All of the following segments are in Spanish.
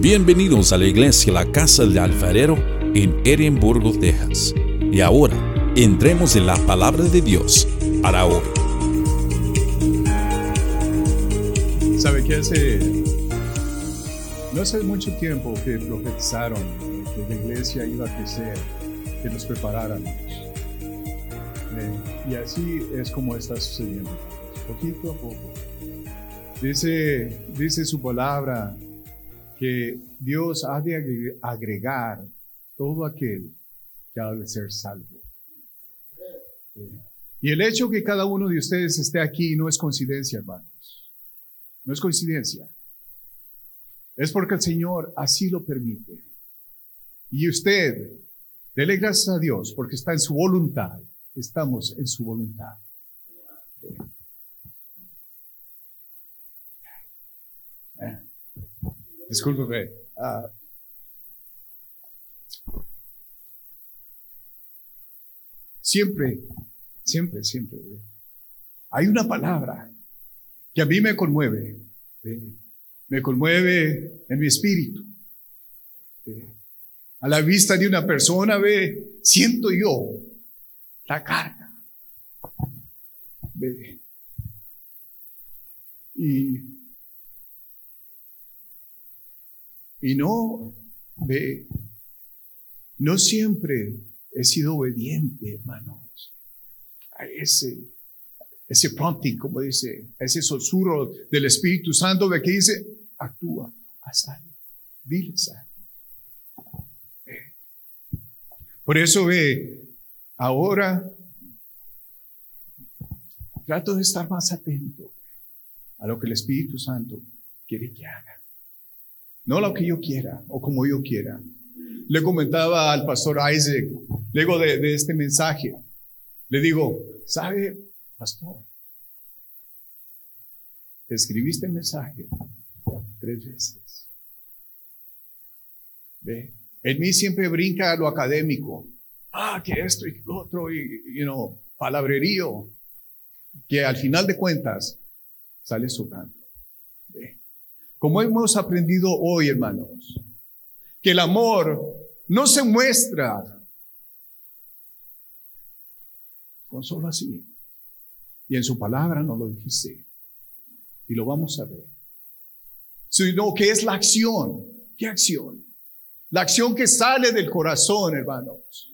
Bienvenidos a la iglesia La Casa del Alfarero en Edimburgo, Texas. Y ahora, entremos en la palabra de Dios para hoy. ¿Sabe qué hace? No hace mucho tiempo que profetizaron que la iglesia iba a crecer, que nos preparáramos. Y así es como está sucediendo, poquito a poco. Dice, dice su palabra que Dios ha de agre- agregar todo aquel que ha de ser salvo. Y el hecho que cada uno de ustedes esté aquí no es coincidencia, hermanos. No es coincidencia. Es porque el Señor así lo permite. Y usted, dele gracias a Dios porque está en su voluntad. Estamos en su voluntad. Eh, Discúlpeme. ah, siempre, siempre, siempre. Hay una palabra que a mí me conmueve. Me conmueve en mi espíritu. A la vista de una persona, ve, siento yo la carga. Ve. Y, y no, ve, no siempre he sido obediente, hermanos, a ese, ese prompting, como dice, a ese susurro del Espíritu Santo, ve que dice, actúa, haz algo, diles algo. Por eso ve, ahora trato de estar más atento a lo que el Espíritu Santo quiere que haga. No lo que yo quiera o como yo quiera. Le comentaba al pastor Isaac, luego de, este mensaje, le digo, ¿sabe, pastor? Escribiste el mensaje tres veces. ¿Ve? En mí siempre brinca lo académico. Ah, que esto y lo otro, y, you know, palabrerío, que al final de cuentas sale sobrando. Como hemos aprendido hoy, hermanos, que el amor no se muestra con solo así. Y en su palabra no lo dice. Y lo vamos a ver. Sino que es la acción. ¿Qué acción? La acción que sale del corazón, hermanos.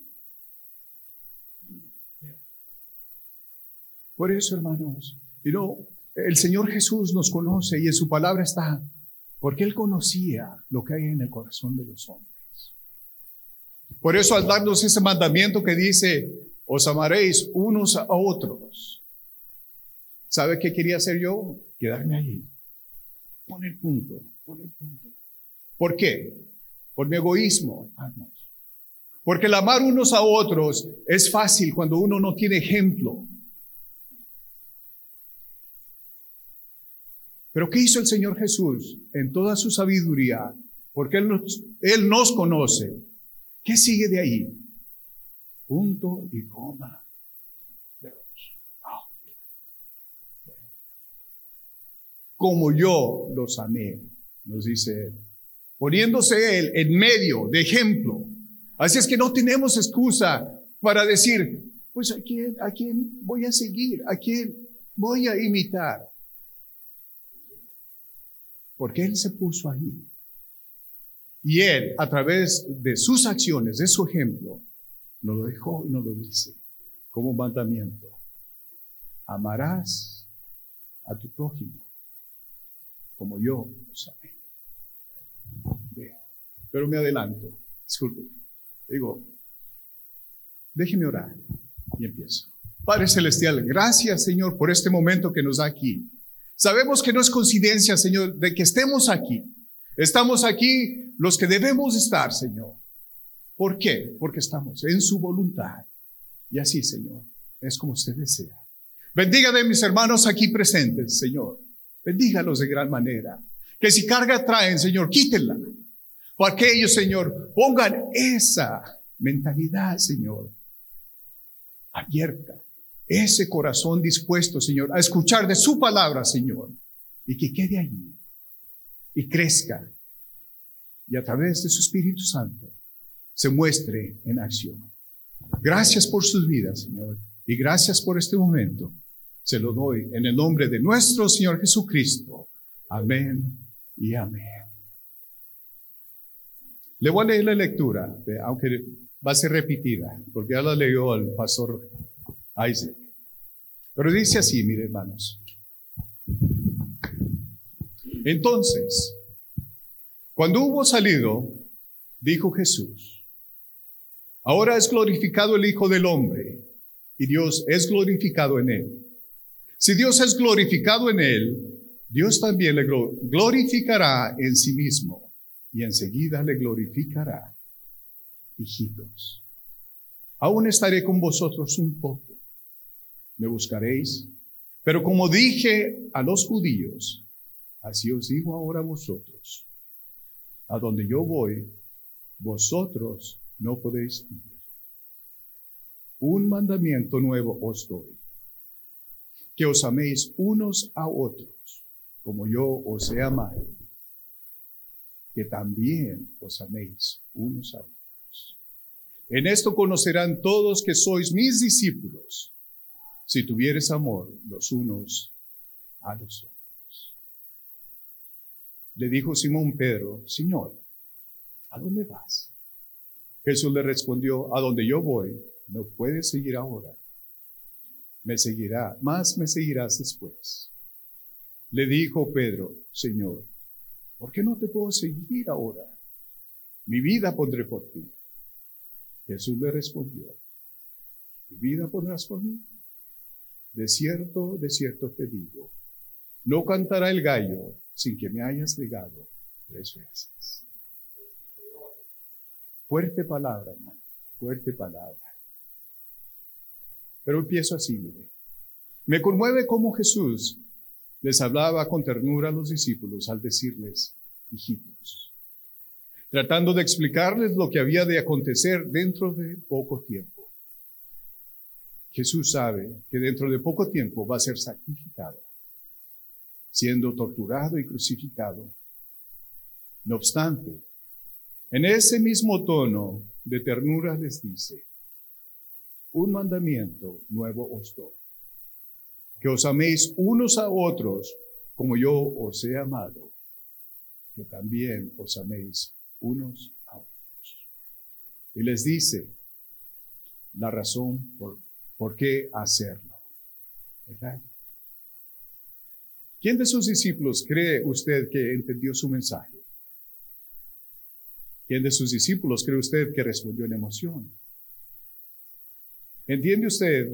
Por eso, hermanos, y no, el Señor Jesús nos conoce y en su palabra está, porque Él conocía lo que hay en el corazón de los hombres. Por eso al darnos ese mandamiento que dice, os amaréis unos a otros. ¿Sabe qué quería hacer yo? Quedarme allí. Pon el punto, pon el punto. ¿Por qué? Por mi egoísmo. Porque el amar unos a otros es fácil cuando uno no tiene ejemplo. Pero ¿qué hizo el Señor Jesús en toda su sabiduría? Porque Él nos, Él nos conoce. ¿Qué sigue de ahí? Punto y coma. Como yo los amé, nos dice Él. Poniéndose Él en medio de ejemplo. Así es que no tenemos excusa para decir, pues a quién, a quién voy a seguir, a quién voy a imitar. Porque Él se puso ahí. Y Él, a través de sus acciones, de su ejemplo, nos lo dejó y nos lo dice como mandamiento. Amarás a tu prójimo como yo los amé. Pero me adelanto, disculpe. Digo, déjeme orar y empiezo. Padre Celestial, gracias Señor por este momento que nos da aquí. Sabemos que no es coincidencia, Señor, de que estemos aquí. Estamos aquí los que debemos estar, Señor. ¿Por qué? Porque estamos en su voluntad. Y así, Señor, es como usted desea. Bendiga de mis hermanos aquí presentes, Señor. Bendígalos de gran manera. Que si carga traen, Señor, quítenla. Para que ellos, Señor, pongan esa mentalidad, Señor, abierta. Ese corazón dispuesto, Señor, a escuchar de su palabra, Señor. Y que quede allí. Y crezca. y a través de su Espíritu Santo se muestre en acción. Gracias por sus vidas, Señor, y gracias por este momento. Se lo doy en el nombre de nuestro Señor Jesucristo. Amén y amén. Le voy a leer la lectura, aunque va a ser repetida, porque ya la leyó el pastor Isaac. Pero dice así, mire hermanos. Entonces, cuando hubo salido, dijo Jesús, ahora es glorificado el Hijo del Hombre y Dios es glorificado en él. Si Dios es glorificado en él, Dios también le glorificará en sí mismo y enseguida le glorificará. Hijitos, aún estaré con vosotros un poco. Me buscaréis, pero como dije a los judíos, así os digo ahora a vosotros. A donde yo voy, vosotros no podéis ir. Un mandamiento nuevo os doy, que os améis unos a otros, como yo os he amado, que también os améis unos a otros. En esto conocerán todos que sois mis discípulos, si tuvieres amor los unos a los otros. Le dijo Simón Pedro, Señor, ¿a dónde vas? Jesús le respondió, a donde yo voy no puedes seguir ahora. Me seguirá, más me seguirás después. Le dijo Pedro, Señor, ¿por qué no te puedo seguir ahora? Mi vida pondré por ti. Jesús le respondió, ¿mi vida pondrás por mí? De cierto, de cierto te digo, no cantará el gallo sin que me hayas negado tres veces. Fuerte palabra, hermano, fuerte palabra. Pero empiezo así, mire. Me conmueve cómo Jesús les hablaba con ternura a los discípulos al decirles, hijitos, tratando de explicarles lo que había de acontecer dentro de poco tiempo. Jesús sabe que dentro de poco tiempo va a ser sacrificado, siendo torturado y crucificado. No obstante, en ese mismo tono de ternura les dice, un mandamiento nuevo os doy. Que os améis unos a otros como yo os he amado. Que también os améis unos a otros. Y les dice la razón por, por qué hacerlo. ¿Quién de sus discípulos cree usted que entendió su mensaje? ¿Quién de sus discípulos cree usted que respondió en emoción? ¿Entiende usted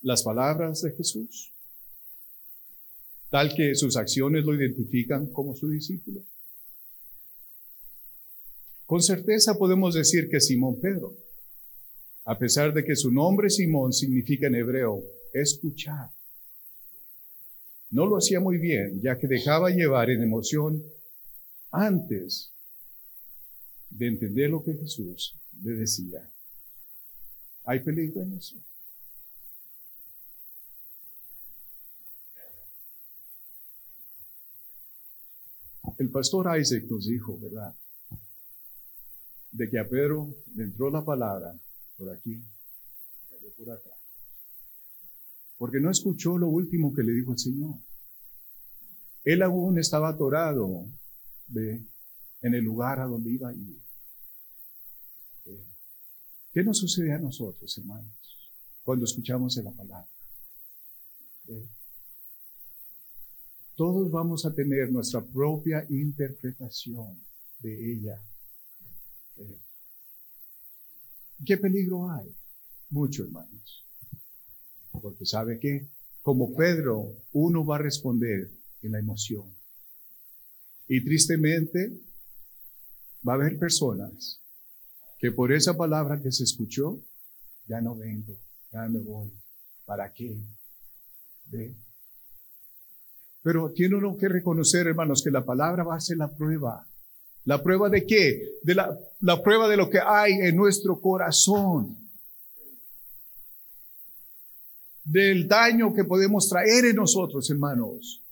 las palabras de Jesús? Tal que sus acciones lo identifican como su discípulo. Con certeza podemos decir que Simón Pedro, a pesar de que su nombre Simón significa en hebreo escuchar, no lo hacía muy bien, ya que dejaba llevar en emoción antes de entender lo que Jesús le decía. ¿Hay peligro en eso? El pastor Isaac nos dijo, ¿verdad? De que a Pedro le entró la palabra por aquí, por acá. Porque no escuchó lo último que le dijo el Señor. Él aún estaba atorado en el lugar a donde iba a ir. ¿Qué nos sucede a nosotros, hermanos, cuando escuchamos la palabra? Todos vamos a tener nuestra propia interpretación de ella. ¿Qué peligro hay? Mucho, hermanos. Porque sabe que, como Pedro, uno va a responder en la emoción. Y tristemente, va a haber personas que por esa palabra que se escuchó, ya no vengo, ya me voy. ¿Para qué? ¿Ve? Pero tiene uno que reconocer, hermanos, que la palabra va a ser la prueba. ¿La prueba de qué? De la, la prueba de lo que hay en nuestro corazón. Del daño que podemos traer en nosotros, hermanos.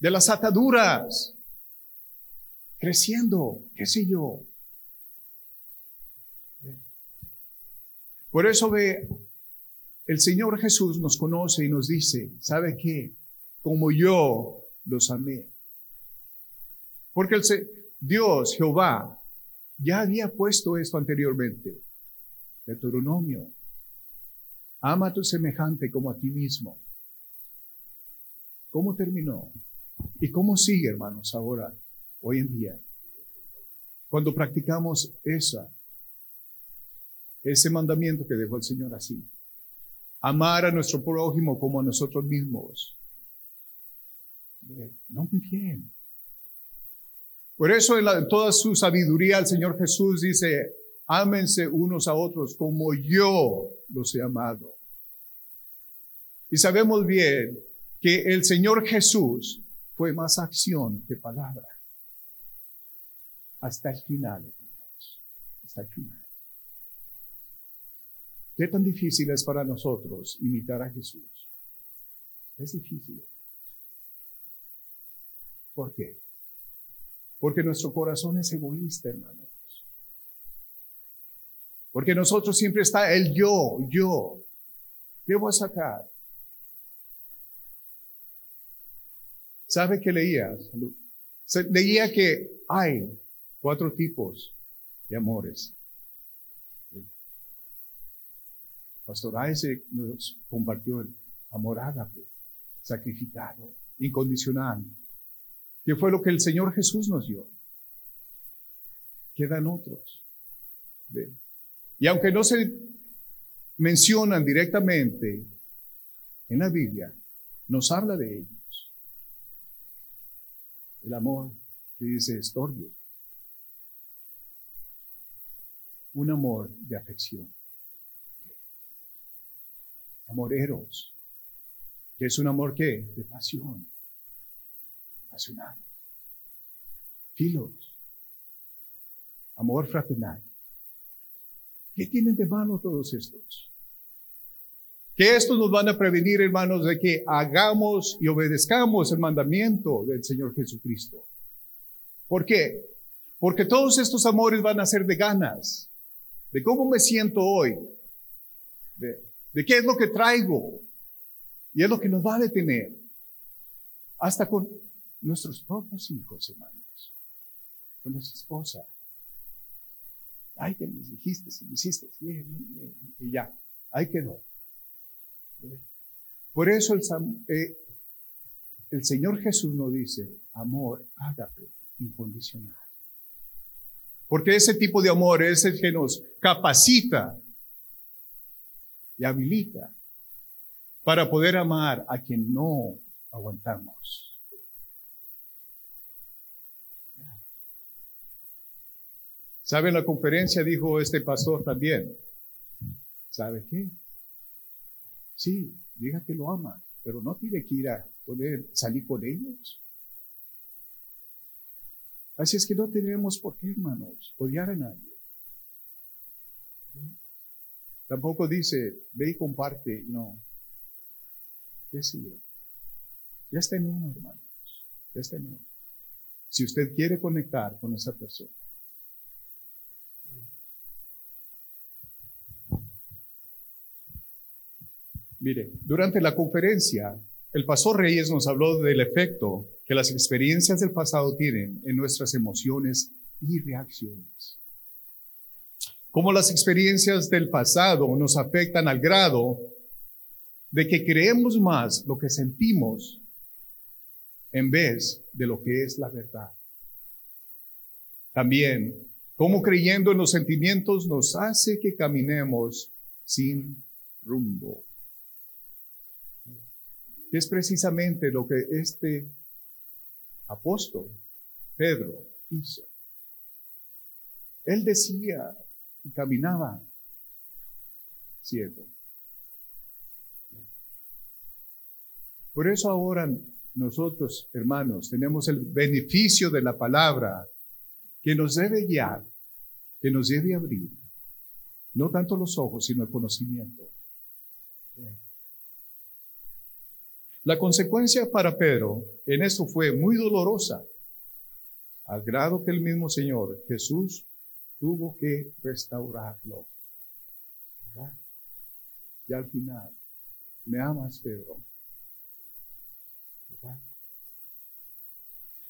De las ataduras creciendo, qué sé yo. Por eso ve, el Señor Jesús nos conoce y nos dice, ¿sabe qué? Como yo los amé. Porque el, Dios, Jehová, ya había puesto esto anteriormente. Deuteronomio. Ama tu semejante como a ti mismo. ¿Cómo terminó? ¿Y cómo sigue, hermanos, ahora, hoy en día? Cuando practicamos esa, ese mandamiento que dejó el Señor así. Amar a nuestro prójimo como a nosotros mismos. No muy bien. Por eso en, toda su sabiduría el Señor Jesús dice, ámense unos a otros como yo los he amado. Y sabemos bien que el Señor Jesús fue más acción que palabra. Hasta el final, hermanos. Hasta el final. ¿Qué tan difícil es para nosotros imitar a Jesús? Es difícil. ¿Por qué? Porque nuestro corazón es egoísta, hermanos. Porque nosotros siempre está el yo, yo. ¿Qué voy a sacar? ¿Sabe qué leía? Leía que hay cuatro tipos de amores. Pastor Isaac nos compartió el amor ágape, sacrificado, incondicional, que fue lo que el Señor Jesús nos dio. Quedan otros. Y aunque no se mencionan directamente en la Biblia, nos habla de ellos. El amor que dice Estorbio. Un amor de afección. Amor eros, que es un amor que de pasión, pasional. Filos, amor fraternal. ¿Qué tienen de malo todos estos? Que estos nos van a prevenir, hermanos, de que hagamos y obedezcamos el mandamiento del Señor Jesucristo. ¿Por qué? Porque todos estos amores van a ser de ganas, de cómo me siento hoy, de, de qué es lo que traigo, y es lo que nos va a detener, hasta con nuestros propios hijos, hermanos, con nuestra esposa. Ay, que me dijiste, me hiciste, y ya, ahí quedó. Por eso el, eh, el Señor Jesús nos dice, amor, ágape, incondicional. Porque ese tipo de amor es el que nos capacita y habilita para poder amar a quien no aguantamos. ¿Sabe? En la conferencia dijo este pastor también. ¿Sabe qué? Sí, diga que lo ama, pero no tiene que ir a poder salir con ellos. Así es que no tenemos por qué, hermanos, odiar a nadie. Tampoco dice, ve y comparte, no. ¿Qué sé yo? Ya está en uno, hermanos. Ya está en uno. Si usted quiere conectar con esa persona, Mire, durante la conferencia, el pastor Reyes nos habló del efecto que las experiencias del pasado tienen en nuestras emociones y reacciones. Cómo las experiencias del pasado nos afectan al grado de que creemos más lo que sentimos en vez de lo que es la verdad. También, cómo creyendo en los sentimientos nos hace que caminemos sin rumbo es precisamente lo que este apóstol, Pedro, hizo. Él decía y caminaba ciego. Por eso ahora nosotros, hermanos, tenemos el beneficio de la palabra que nos debe guiar, que nos debe abrir, no tanto los ojos, sino el conocimiento. La consecuencia para Pedro en eso fue muy dolorosa. al grado que el mismo Señor Jesús tuvo que restaurarlo. Y al final, ¿me amas, Pedro?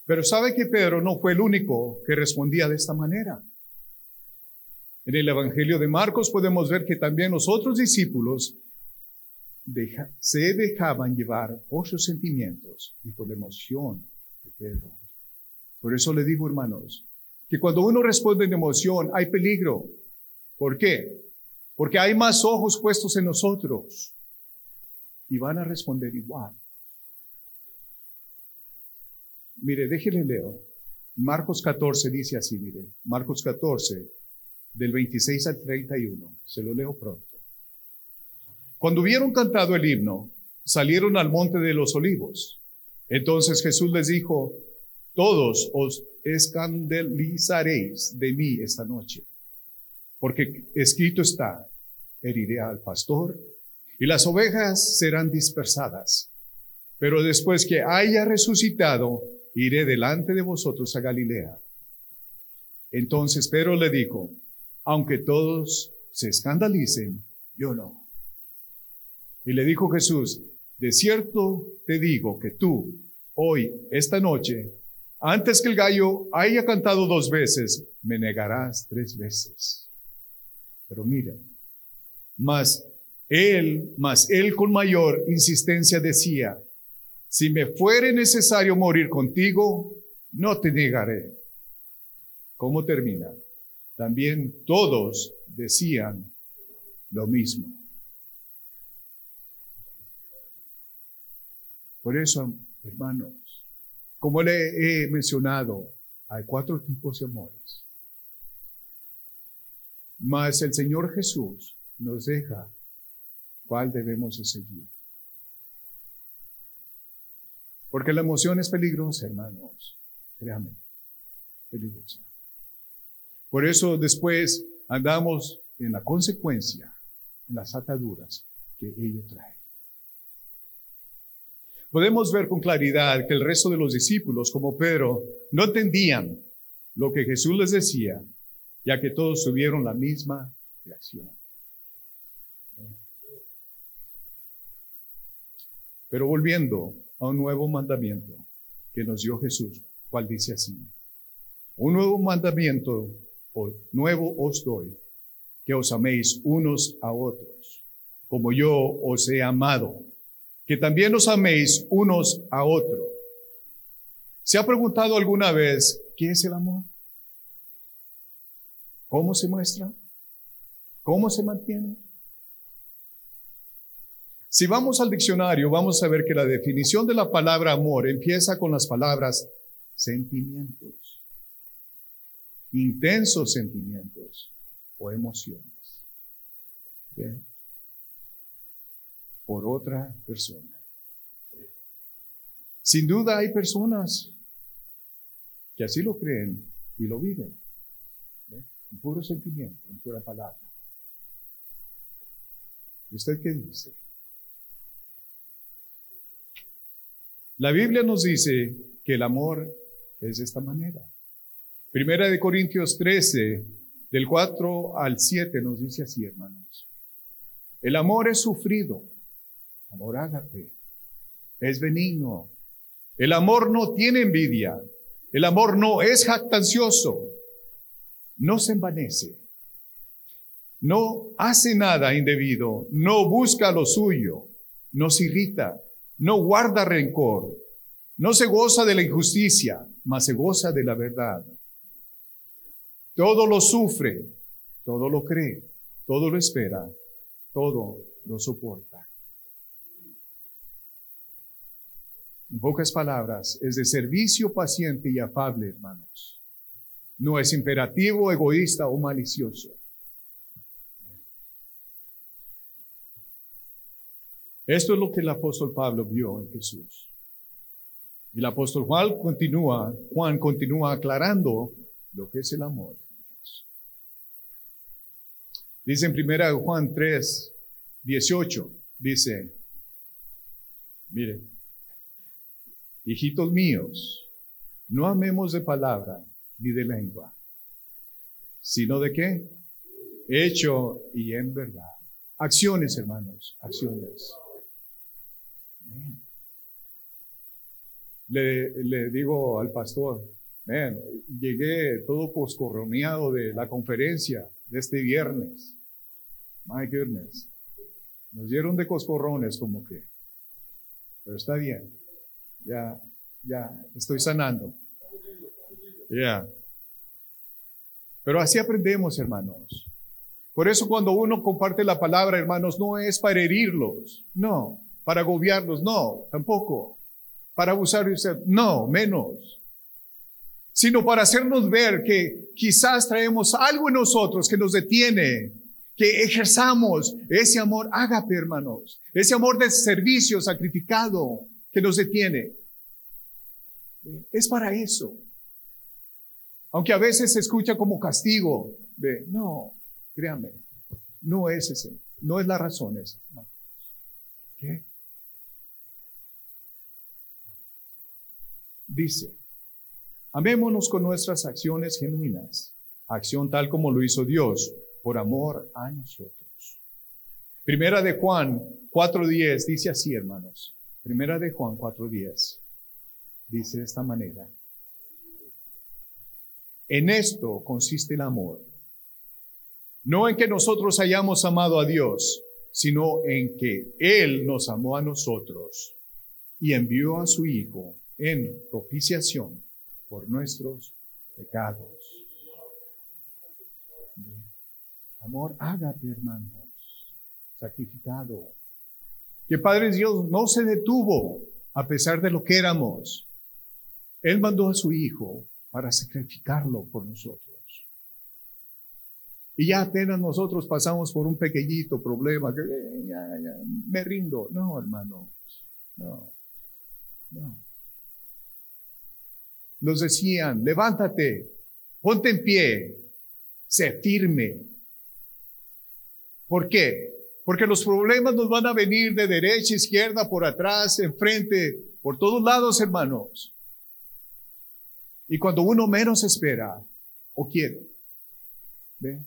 Pero sabe que Pedro no fue el único que respondía de esta manera. En el Evangelio de Marcos podemos ver que también los otros discípulos se dejaban llevar por sus sentimientos y por la emoción de Pedro. Por eso le digo, hermanos, que cuando uno responde en emoción hay peligro. ¿Por qué? Porque hay más ojos puestos en nosotros y van a responder igual. Mire, déjele leo. Marcos 14 dice así, mire, Marcos 14, del 26 al 31, se lo leo pronto. Cuando hubieron cantado el himno, salieron al monte de los olivos. Entonces Jesús les dijo, todos os escandalizaréis de mí esta noche, porque escrito está, heriré al pastor y las ovejas serán dispersadas. Pero después que haya resucitado, iré delante de vosotros a Galilea. Entonces Pedro le dijo, aunque todos se escandalicen, yo no. Y le dijo Jesús, de cierto te digo que tú, hoy, esta noche, antes que el gallo haya cantado dos veces, me negarás tres veces. Pero mira, más él, más él con mayor insistencia decía, si me fuere necesario morir contigo, no te negaré. ¿Cómo termina? También todos decían lo mismo. Por eso, hermanos, como le he mencionado, hay cuatro tipos de amores. Mas el Señor Jesús nos deja cuál debemos de seguir. Porque la emoción es peligrosa, hermanos. Créame, peligrosa. Por eso después andamos en la consecuencia, en las ataduras que ello trae. Podemos ver con claridad que el resto de los discípulos, como Pedro, no entendían lo que Jesús les decía, ya que todos tuvieron la misma reacción. Pero volviendo a un nuevo mandamiento que nos dio Jesús, cual dice así, un nuevo mandamiento o nuevo os doy, que os améis unos a otros, como yo os he amado, que también os améis unos a otros. ¿Se ha preguntado alguna vez qué es el amor? ¿Cómo se muestra? ¿Cómo se mantiene? Si vamos al diccionario, vamos a ver que la definición de la palabra amor empieza con las palabras sentimientos, intensos sentimientos o emociones por otra persona. Sin duda hay personas que así lo creen y lo viven, en puro sentimiento, en pura palabra. ¿Y usted qué dice? La Biblia nos dice que el amor es de esta manera. Primera de Corintios 13, del 4 al 7 nos dice así, hermanos. El amor es sufrido, amor ágape, es benigno. El amor no tiene envidia, el amor no es jactancioso, no se envanece, no hace nada indebido, no busca lo suyo, no se irrita. No guarda rencor, no se goza de la injusticia, mas se goza de la verdad. Todo lo sufre, todo lo cree, todo lo espera, todo lo soporta. En pocas palabras, es de servicio paciente y afable, hermanos. No es imperativo, egoísta o malicioso. Esto es lo que el apóstol Pablo vio en Jesús. El apóstol Juan continúa, Juan continúa aclarando lo que es el amor. Dice en primera Juan 3, 18, dice, mire, hijitos míos, no amemos de palabra ni de lengua, sino de qué? Hecho y en verdad. Acciones, hermanos, acciones. Le, le digo al pastor, llegué todo poscorroneado de la conferencia de este viernes. My goodness. Nos dieron de coscorrones como que. Pero está bien. Ya, ya, estoy sanando. Ya. Pero así aprendemos, hermanos. Por eso cuando uno comparte la palabra, hermanos, no es para herirlos, no, para agobiarlos, no, tampoco, para abusar de usted, no, menos, sino para hacernos ver que quizás traemos algo en nosotros que nos detiene, que ejerzamos ese amor ágape, hermanos, ese amor de servicio sacrificado que nos detiene. Es para eso. Aunque a veces se escucha como castigo, de, no, créame, no es ese, no es la razón esa. ¿Qué? Dice, amémonos con nuestras acciones genuinas, acción tal como lo hizo Dios, por amor a nosotros. Primera de Juan 4.10 dice así, hermanos. Primera de Juan 4.10 dice de esta manera. En esto consiste el amor. No en que nosotros hayamos amado a Dios, sino en que Él nos amó a nosotros y envió a su Hijo en propiciación por nuestros pecados. Amor hágate, hermanos, sacrificado. Que Padre Dios no se detuvo a pesar de lo que éramos. Él mandó a su Hijo para sacrificarlo por nosotros. Y ya apenas nosotros pasamos por un pequeñito problema, que eh, ya, ya, me rindo. No, hermanos, no, no. Nos decían, levántate, ponte en pie, sé firme, ¿Por qué? Porque los problemas nos van a venir de derecha, izquierda, por atrás, enfrente, por todos lados, hermanos. Y cuando uno menos espera o quiere. ¿ve?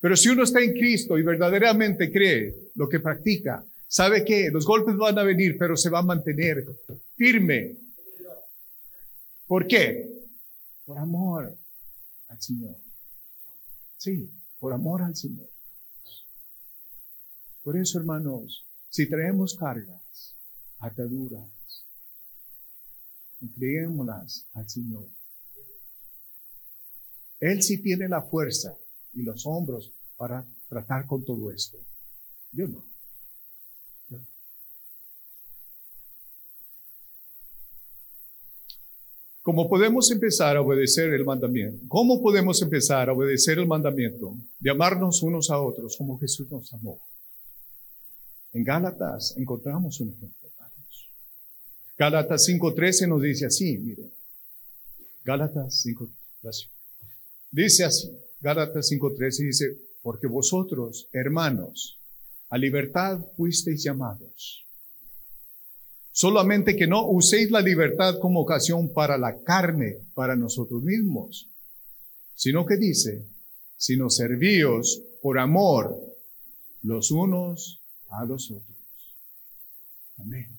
Pero si uno está en Cristo y verdaderamente cree lo que practica, sabe que los golpes van a venir, pero se va a mantener firme. ¿Por qué? Por amor al Señor. Sí, por amor al Señor. Por eso, hermanos, si traemos cargas, ataduras, entreguémoslas al Señor. Él sí tiene la fuerza y los hombros para tratar con todo esto. Yo no. ¿Cómo podemos empezar a obedecer el mandamiento? ¿Cómo podemos empezar a obedecer el mandamiento de amarnos unos a otros como Jesús nos amó? En Gálatas encontramos un ejemplo. Gálatas 5.13 nos dice así, miren. Gálatas 5.13. Dice así, Gálatas 5.13 dice, porque vosotros, hermanos, a libertad fuisteis llamados. Solamente que no uséis la libertad como ocasión para la carne, para nosotros mismos, sino que dice, sino servíos por amor los unos a los otros. Amén.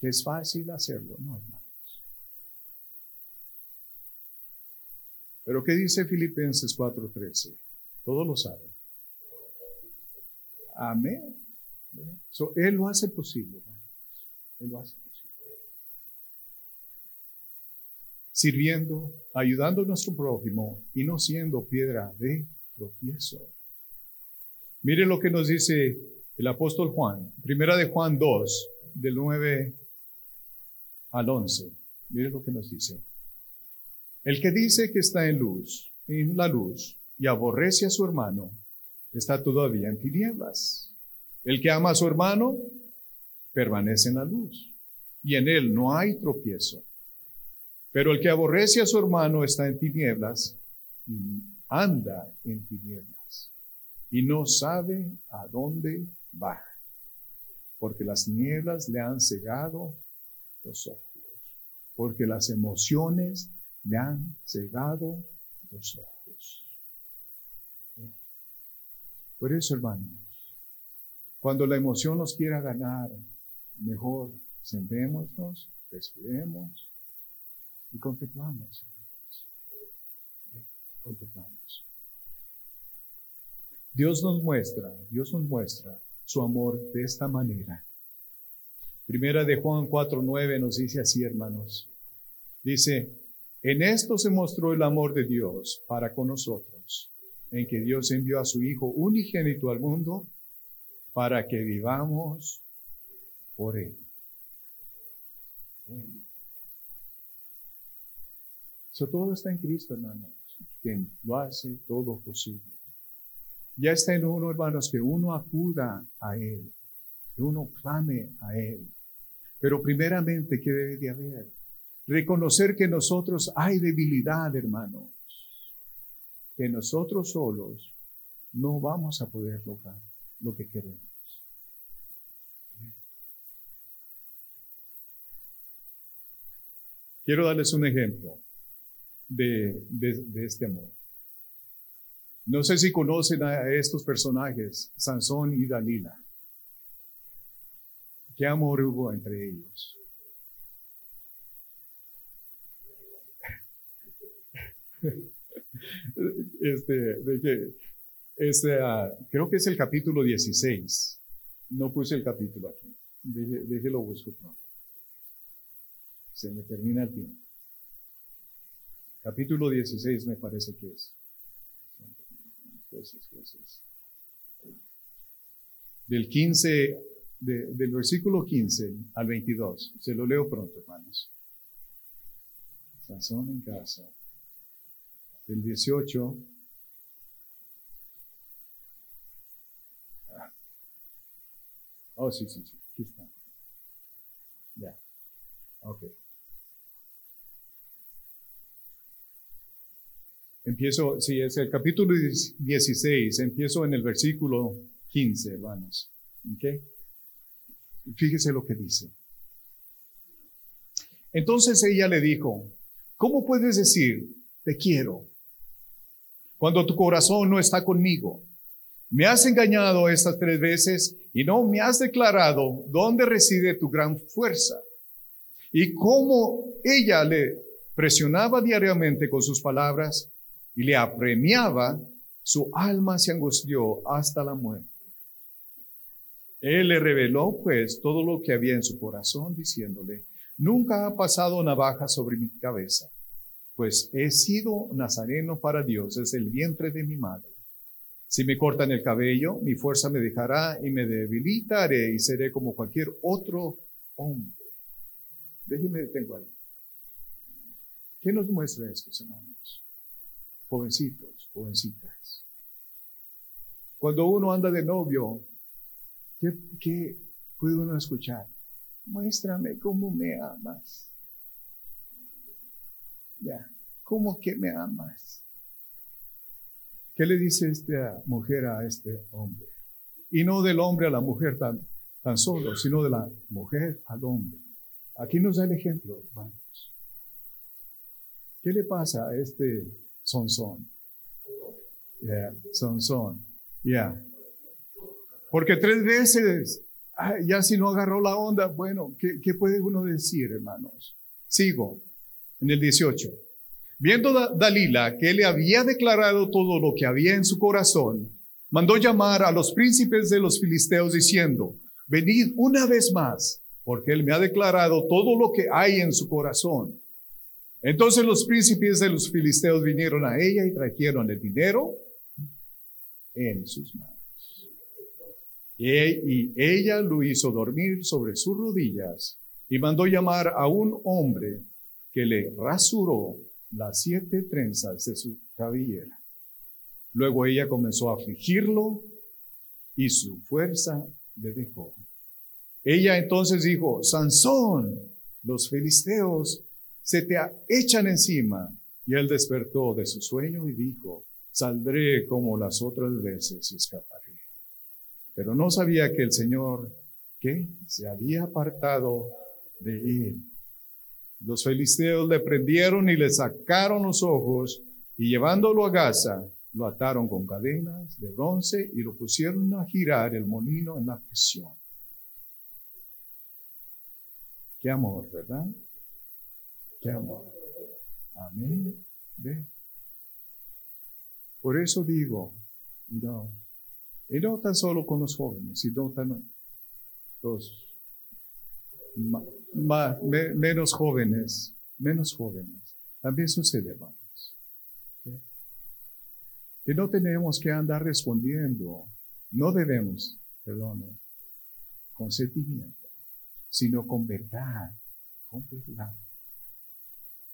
Es fácil hacerlo, ¿no, hermanos? Pero ¿qué dice Filipenses 4:13? Todos lo saben. Amén. él lo hace posible, hermanos. Él lo hace posible. Sirviendo, ayudando a nuestro prójimo y no siendo piedra de tropiezo. Mire lo que nos dice el apóstol Juan, primera de Juan 2, del 9 al 11. Mire lo que nos dice. El que dice que está en luz, en la luz, y aborrece a su hermano, está todavía en tinieblas. El que ama a su hermano, permanece en la luz, y en él no hay tropiezo. Pero el que aborrece a su hermano está en tinieblas y anda en tinieblas y no sabe a dónde va, porque las tinieblas le han cegado los ojos, porque las emociones me han cegado los ojos. Por eso, hermanos, cuando la emoción nos quiera ganar, mejor sentémonos, respiremos y contemplamos. Contemplamos. Dios nos muestra, Dios nos muestra su amor de esta manera. Primera de Juan 4:9 nos dice así, hermanos. Dice, en esto se mostró el amor de Dios para con nosotros, en que Dios envió a su Hijo unigénito al mundo para que vivamos por Él. Eso todo está en Cristo, hermanos, quien lo hace todo posible. Ya está en uno, hermanos, que uno acuda a Él, que uno clame a Él. Pero primeramente, ¿qué debe de haber? Reconocer que nosotros hay debilidad, hermanos, que nosotros solos no vamos a poder lograr lo que queremos. Quiero darles un ejemplo de, de este amor. No sé si conocen a estos personajes, Sansón y Dalila. ¿Qué amor hubo entre ellos? Este, este, ah, creo que es el capítulo 16. No puse el capítulo aquí. déjelo busco pronto. Se me termina el tiempo. Capítulo 16 me parece que es. Del 15, del versículo 15 al 22. Se lo leo pronto, hermanos. Sansón en casa. Del 18. Ah. Oh, sí, sí, sí. Aquí está. Ya. Ok. Empiezo, sí, es el capítulo 16, empiezo en el versículo 15, hermanos. ¿Ok? Fíjese lo que dice. Entonces ella le dijo, ¿cómo puedes decir, te quiero, cuando tu corazón no está conmigo? Me has engañado estas tres veces y no me has declarado dónde reside tu gran fuerza. Y cómo ella le presionaba diariamente con sus palabras, y le apremiaba, su alma se angustió hasta la muerte. Él le reveló pues todo lo que había en su corazón, diciéndole, nunca ha pasado navaja sobre mi cabeza, pues he sido nazareno para Dios desde el vientre de mi madre. Si me cortan el cabello, mi fuerza me dejará y me debilitaré y seré como cualquier otro hombre. Déjeme detengo ahí. ¿Qué nos muestra esto, hermanos? Jovencitos, jovencitas. Cuando uno anda de novio, ¿qué, puede uno escuchar? Muéstrame cómo me amas. Ya, ¿cómo que me amas? ¿Qué le dice esta mujer a este hombre? Y no del hombre a la mujer tan, tan solo, sino de la mujer al hombre. Aquí nos da el ejemplo, hermanos. ¿Qué le pasa a este son son. Yeah, son son. Yeah. Porque tres veces, ya si no agarró la onda, bueno, ¿qué, ¿qué, puede uno decir, hermanos? Sigo en el 18. Viendo Dalila que le había declarado todo lo que había en su corazón, mandó llamar a los príncipes de los filisteos diciendo, venid una vez más, porque él me ha declarado todo lo que hay en su corazón. Entonces los príncipes de los filisteos vinieron a ella y trajeron el dinero en sus manos. Y ella lo hizo dormir sobre sus rodillas y mandó llamar a un hombre que le rasuró las siete trenzas de su cabellera. Luego ella comenzó a afligirlo y su fuerza le dejó. Ella entonces dijo, Sansón, los filisteos se te echan encima. Y él despertó de su sueño y dijo, saldré como las otras veces y escaparé. Pero no sabía que el Señor, se había apartado de él. Los filisteos le prendieron y le sacaron los ojos y llevándolo a Gaza, lo ataron con cadenas de bronce y lo pusieron a girar el molino en la prisión. Qué amor, ¿verdad? Amén. Por eso digo, no, y no tan solo con los jóvenes, sino también los menos jóvenes, menos jóvenes. También sucede, hermanos. Que no tenemos que andar respondiendo, no debemos, perdón, con sentimiento, sino con verdad, con verdad.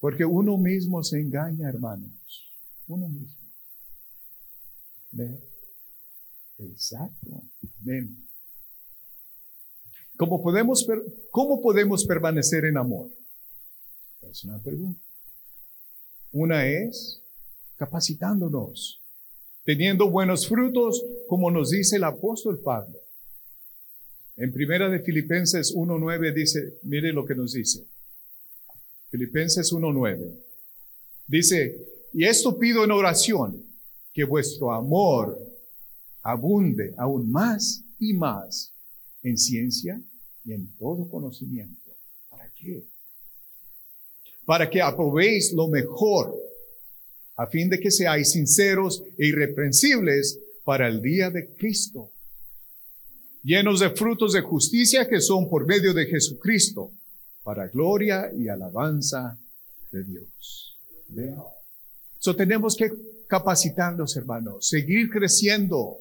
Porque uno mismo se engaña, hermanos. Uno mismo. Exacto. ¿Cómo podemos, ¿Cómo podemos permanecer en amor? Es una pregunta. Una es capacitándonos, teniendo buenos frutos, como nos dice el apóstol Pablo. En primera de Filipenses 1.9 dice, mire lo que nos dice. Filipenses 1.9. Dice, y esto pido en oración, que vuestro amor abunde aún más y más en ciencia y en todo conocimiento. ¿Para qué? Para que aprobéis lo mejor, a fin de que seáis sinceros e irreprensibles para el día de Cristo, llenos de frutos de justicia que son por medio de Jesucristo, para gloria y alabanza de Dios. So tenemos que capacitarnos, hermanos, seguir creciendo.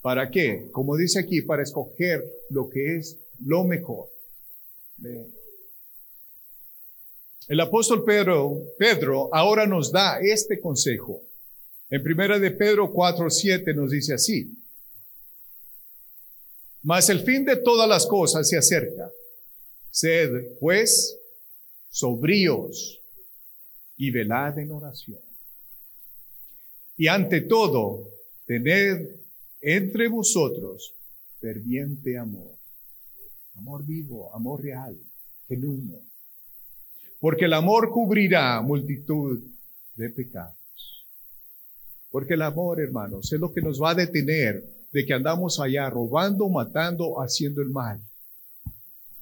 ¿Para qué? Como dice aquí, para escoger lo que es lo mejor. El apóstol Pedro, Pedro ahora nos da este consejo. En primera de Pedro 4, 7 nos dice así. Mas el fin de todas las cosas se acerca. Sed, pues, sobríos y velad en oración. Y ante todo, tened entre vosotros ferviente amor. Amor vivo, amor real, genuino. Porque el amor cubrirá multitud de pecados. Porque el amor, hermanos, es lo que nos va a detener de que andamos allá robando, matando, haciendo el mal.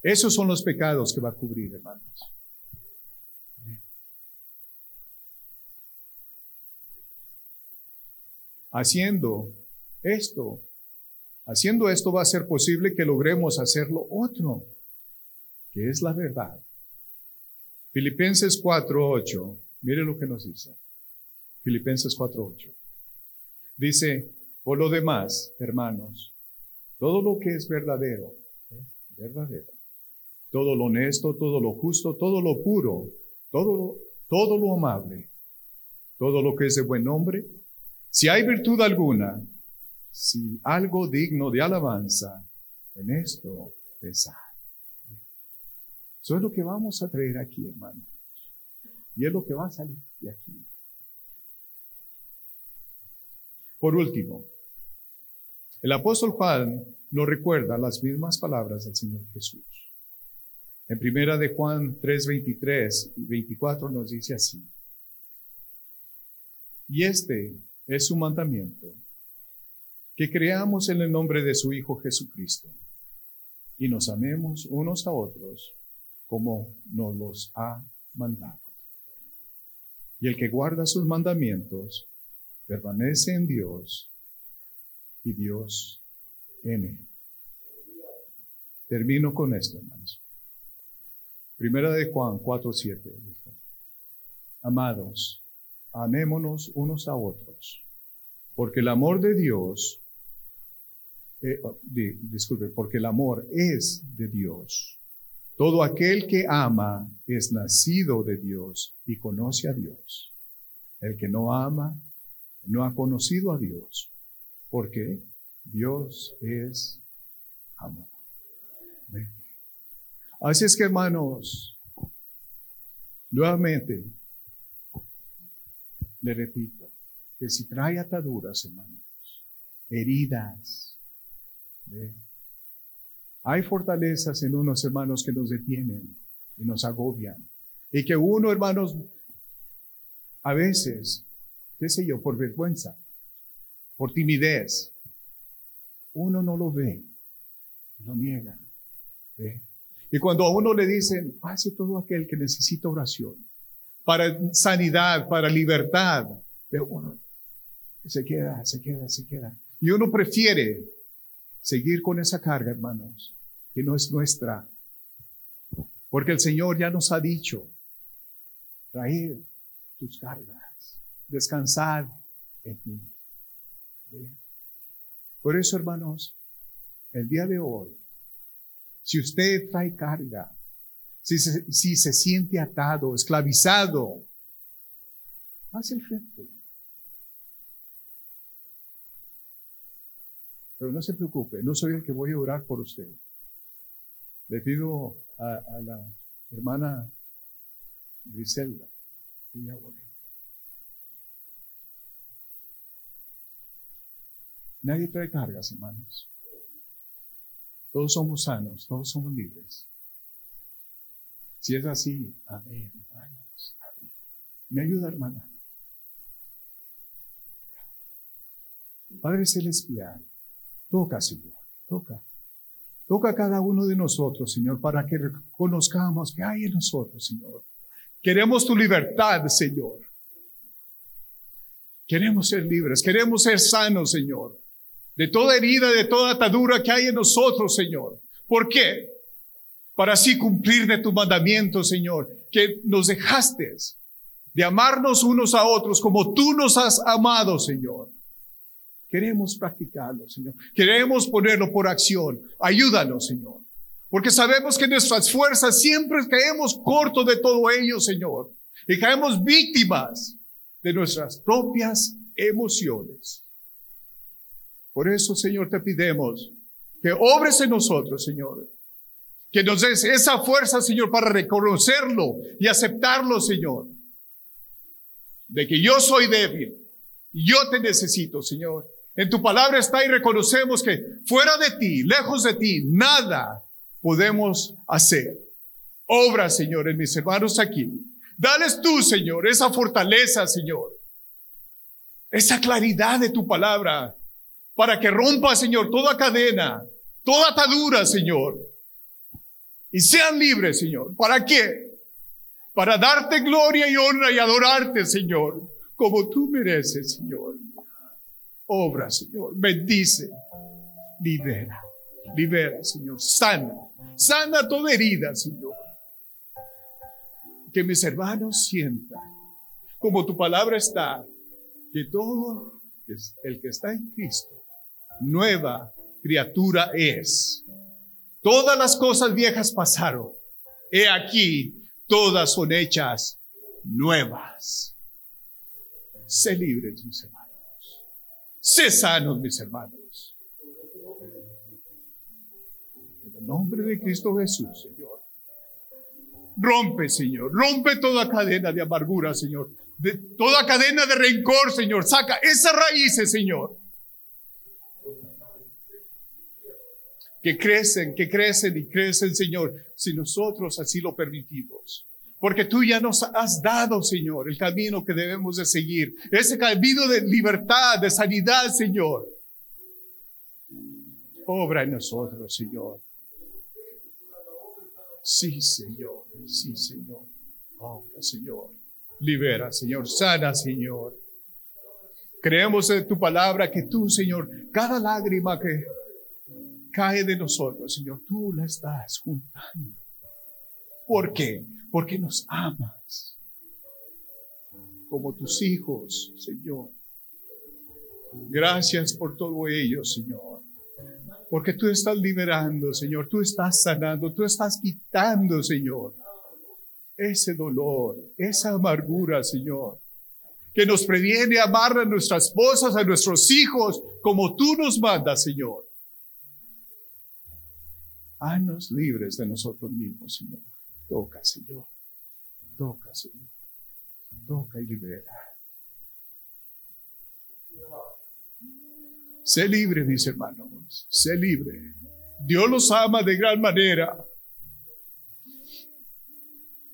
Esos son los pecados que va a cubrir, hermanos. Haciendo esto, haciendo esto va a ser posible que logremos hacer lo otro, que es la verdad. Filipenses 4.8, mire lo que nos dice. Filipenses 4.8. Dice, por lo demás, hermanos, todo lo que es verdadero, verdadero, todo lo honesto, todo lo justo, todo lo puro, todo, todo lo amable, todo lo que es de buen nombre, si hay virtud alguna, si algo digno de alabanza, en esto pensar. Eso es lo que vamos a traer aquí, hermanos. Y es lo que va a salir de aquí. Por último, el apóstol Juan nos recuerda las mismas palabras del Señor Jesús. En primera de Juan 3, 23 y 24 nos dice así. Y este es su mandamiento, que creamos en el nombre de su Hijo Jesucristo y nos amemos unos a otros como nos los ha mandado. Y el que guarda sus mandamientos permanece en Dios y Dios en él. Termino con esto, hermanos. Primera de Juan 4:7 Amados, amémonos unos a otros, porque el amor de Dios, eh, oh, disculpe, porque el amor es de Dios. Todo aquel que ama es nacido de Dios y conoce a Dios. El que no ama no ha conocido a Dios, porque Dios es amor. Así es que hermanos, nuevamente, le repito, que si trae ataduras, hermanos, heridas, hay fortalezas en unos hermanos que nos detienen. y nos agobian. Y que uno, hermanos, a veces, qué sé yo, por vergüenza, por timidez, uno no lo ve, lo niega. Y cuando a uno le dicen, pase todo aquel que necesita oración, para sanidad, para libertad, de uno se queda, se queda, se queda. Y uno prefiere seguir con esa carga, hermanos, que no es nuestra. Porque el Señor ya nos ha dicho, traer tus cargas, descansar en mí. Por eso, hermanos, el día de hoy, si usted trae carga, si se, si se siente atado, esclavizado, hace el frente. Pero no se preocupe, no soy el que voy a orar por usted. Le pido a, la hermana Griselda Nadie trae cargas, hermanos. Todos somos sanos, todos somos libres. Si es así, amén, hermanos. ¿Me ayuda, hermana? Padre Celestial, Toca, Señor, toca. Toca a cada uno de nosotros, Señor, para que reconozcamos que hay en nosotros, Señor. Queremos tu libertad, Señor. Queremos ser libres, queremos ser sanos, Señor. De toda herida, de toda atadura que hay en nosotros, Señor. ¿Por qué? Para así cumplir de tu mandamiento, Señor, que nos dejaste de amarnos unos a otros como tú nos has amado, Señor. Queremos practicarlo, Señor. Queremos ponerlo por acción. Ayúdanos, Señor. Porque sabemos que nuestras fuerzas siempre caemos corto de todo ello, Señor. Y caemos víctimas de nuestras propias emociones. Por eso, Señor, te pidemos que obres en nosotros, Señor. Que nos des esa fuerza, Señor, para reconocerlo y aceptarlo, Señor. De que yo soy débil. Y yo te necesito, Señor. En tu palabra está y reconocemos que fuera de ti, lejos de ti, nada podemos hacer. Obra, Señor, en mis hermanos aquí. Dales tú, Señor, esa fortaleza, Señor. Esa claridad de tu palabra para que rompa, Señor, toda cadena, toda atadura, Señor. Y sean libres, Señor. ¿Para qué? Para darte gloria y honra y adorarte, Señor, como tú mereces, Señor. Obra, Señor. Bendice. Libera. Libera, Señor. Sana. Sana toda herida, Señor. Que mis hermanos sientan, como tu palabra está, que todo el que está en Cristo, nueva criatura es. Todas las cosas viejas pasaron. He aquí, todas son hechas nuevas. Sé libre, mis hermanos. Sé sanos, mis hermanos. En el nombre de Cristo Jesús, Señor. Rompe, Señor. Rompe toda cadena de amargura, Señor. De toda cadena de rencor, Señor. Saca esas raíces, Señor. Que crecen, que crecen y crecen, Señor, si nosotros así lo permitimos. Porque tú ya nos has dado, Señor, el camino que debemos de seguir. Ese camino de libertad, de sanidad, Señor. Obra en nosotros, Señor. Sí, Señor. Sí, Señor. Obra, Señor. Libera, Señor. Sana, Señor. Creemos en tu palabra que tú, Señor, cada lágrima que cae de nosotros, Señor, tú la estás juntando. ¿Por qué? porque nos amas como tus hijos, Señor. Gracias por todo ello, Señor. Porque tú estás liberando, Señor. Tú estás sanando. Tú estás quitando, Señor. Ese dolor, esa amargura, Señor. Que nos previene amar a nuestras esposas, a nuestros hijos, como tú nos mandas, Señor. Haznos libres de nosotros mismos, Señor. Toca, Señor. Toca, Señor. Toca y libera. Sé libre, mis hermanos. Sé libre. Dios los ama de gran manera.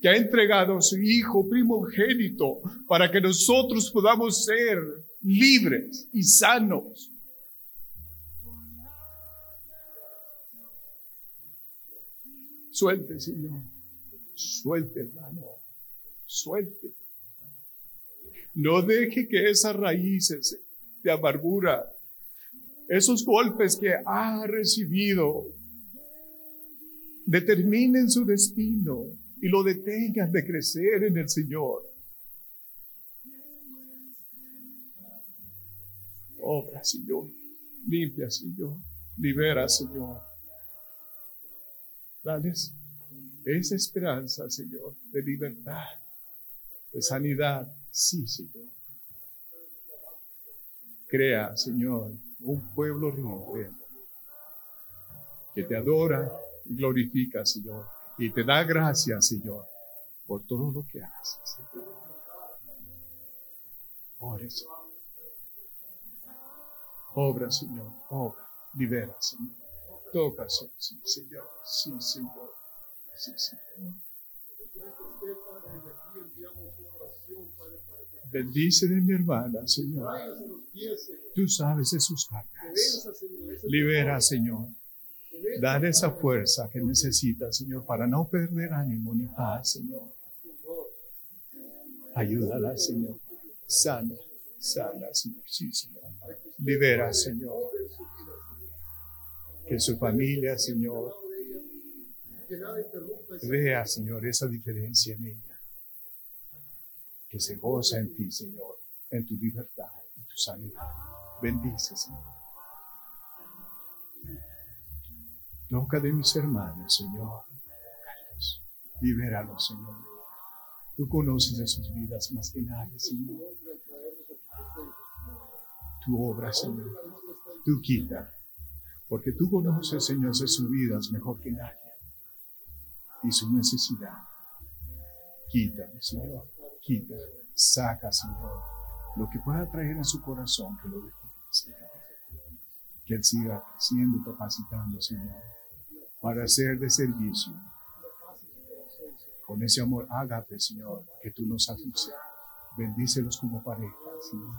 que ha entregado a su Hijo primogénito para que nosotros podamos ser libres y sanos. Suelte, Señor. Suelte, hermano. Suelte. No deje que esas raíces de amargura, esos golpes que ha recibido, determinen su destino y lo detengan de crecer en el Señor. Obra, Señor. Limpia, Señor. Libera, Señor. Dales esa esperanza, Señor, de libertad, de sanidad. Sí, Señor. Crea, Señor, un pueblo libre que te adora y glorifica, Señor, y te da gracias, Señor, por todo lo que haces, Señor. Obra, Señor, obra, libera, Señor. Toca, Señor, sí, Señor. Sí, Señor. Bendice de mi hermana, Señor. Tú sabes de sus cargas. Libera, Señor. Dale esa fuerza que necesita, Señor, para no perder ánimo ni paz, Señor. Ayúdala, Señor. Sana, sana, Señor. Sí, Señor. Libera, Señor. Que su familia, Señor, vea, Señor, esa diferencia en ella. Que se goza en ti, Señor, en tu libertad, en tu sanidad. Bendice, Señor. Toca de mis hermanos, Señor. Libéralos, Señor. Tú conoces de sus vidas más que nadie, Señor. Tu obra, Señor. Tú quita. Porque tú conoces, Señor, de sus vidas mejor que nadie. Y su necesidad. Quítame, Señor. Quita. Saca, Señor. Lo que pueda traer a su corazón, que lo deje, Señor. Que Él siga creciendo, capacitando, Señor para ser de servicio. Con ese amor, hágate, Señor, que tú nos iniciado. Bendícelos como pareja, Señor.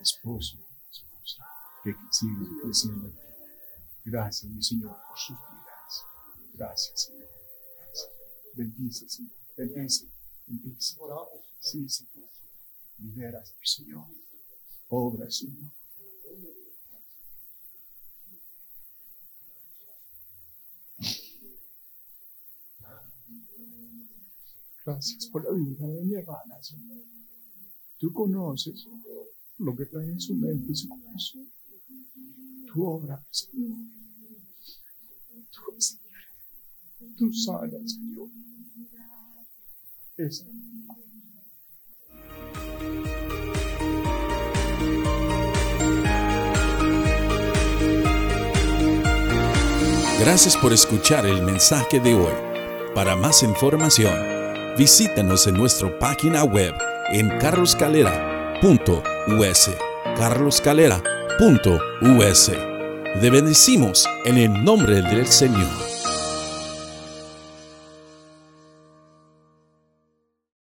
Esposo, esposa, que sigan creciendo. Gracias, mi Señor, por sus vidas. Gracias, Señor. Gracias. Bendice, Señor. Bendice, bendice. Sí, Señor. Libera, Señor. Obra, Señor. Gracias por la vida de mi hermana, Señor. Tú conoces lo que trae en su mente y su corazón. Tu obra, Señor. Tú libre. Tú sanas, Señor. Es Gracias por escuchar el mensaje de hoy. Para más información, Visítanos en nuestra página web en carloscalera.us. carloscalera.us. Te bendecimos en el nombre del Señor.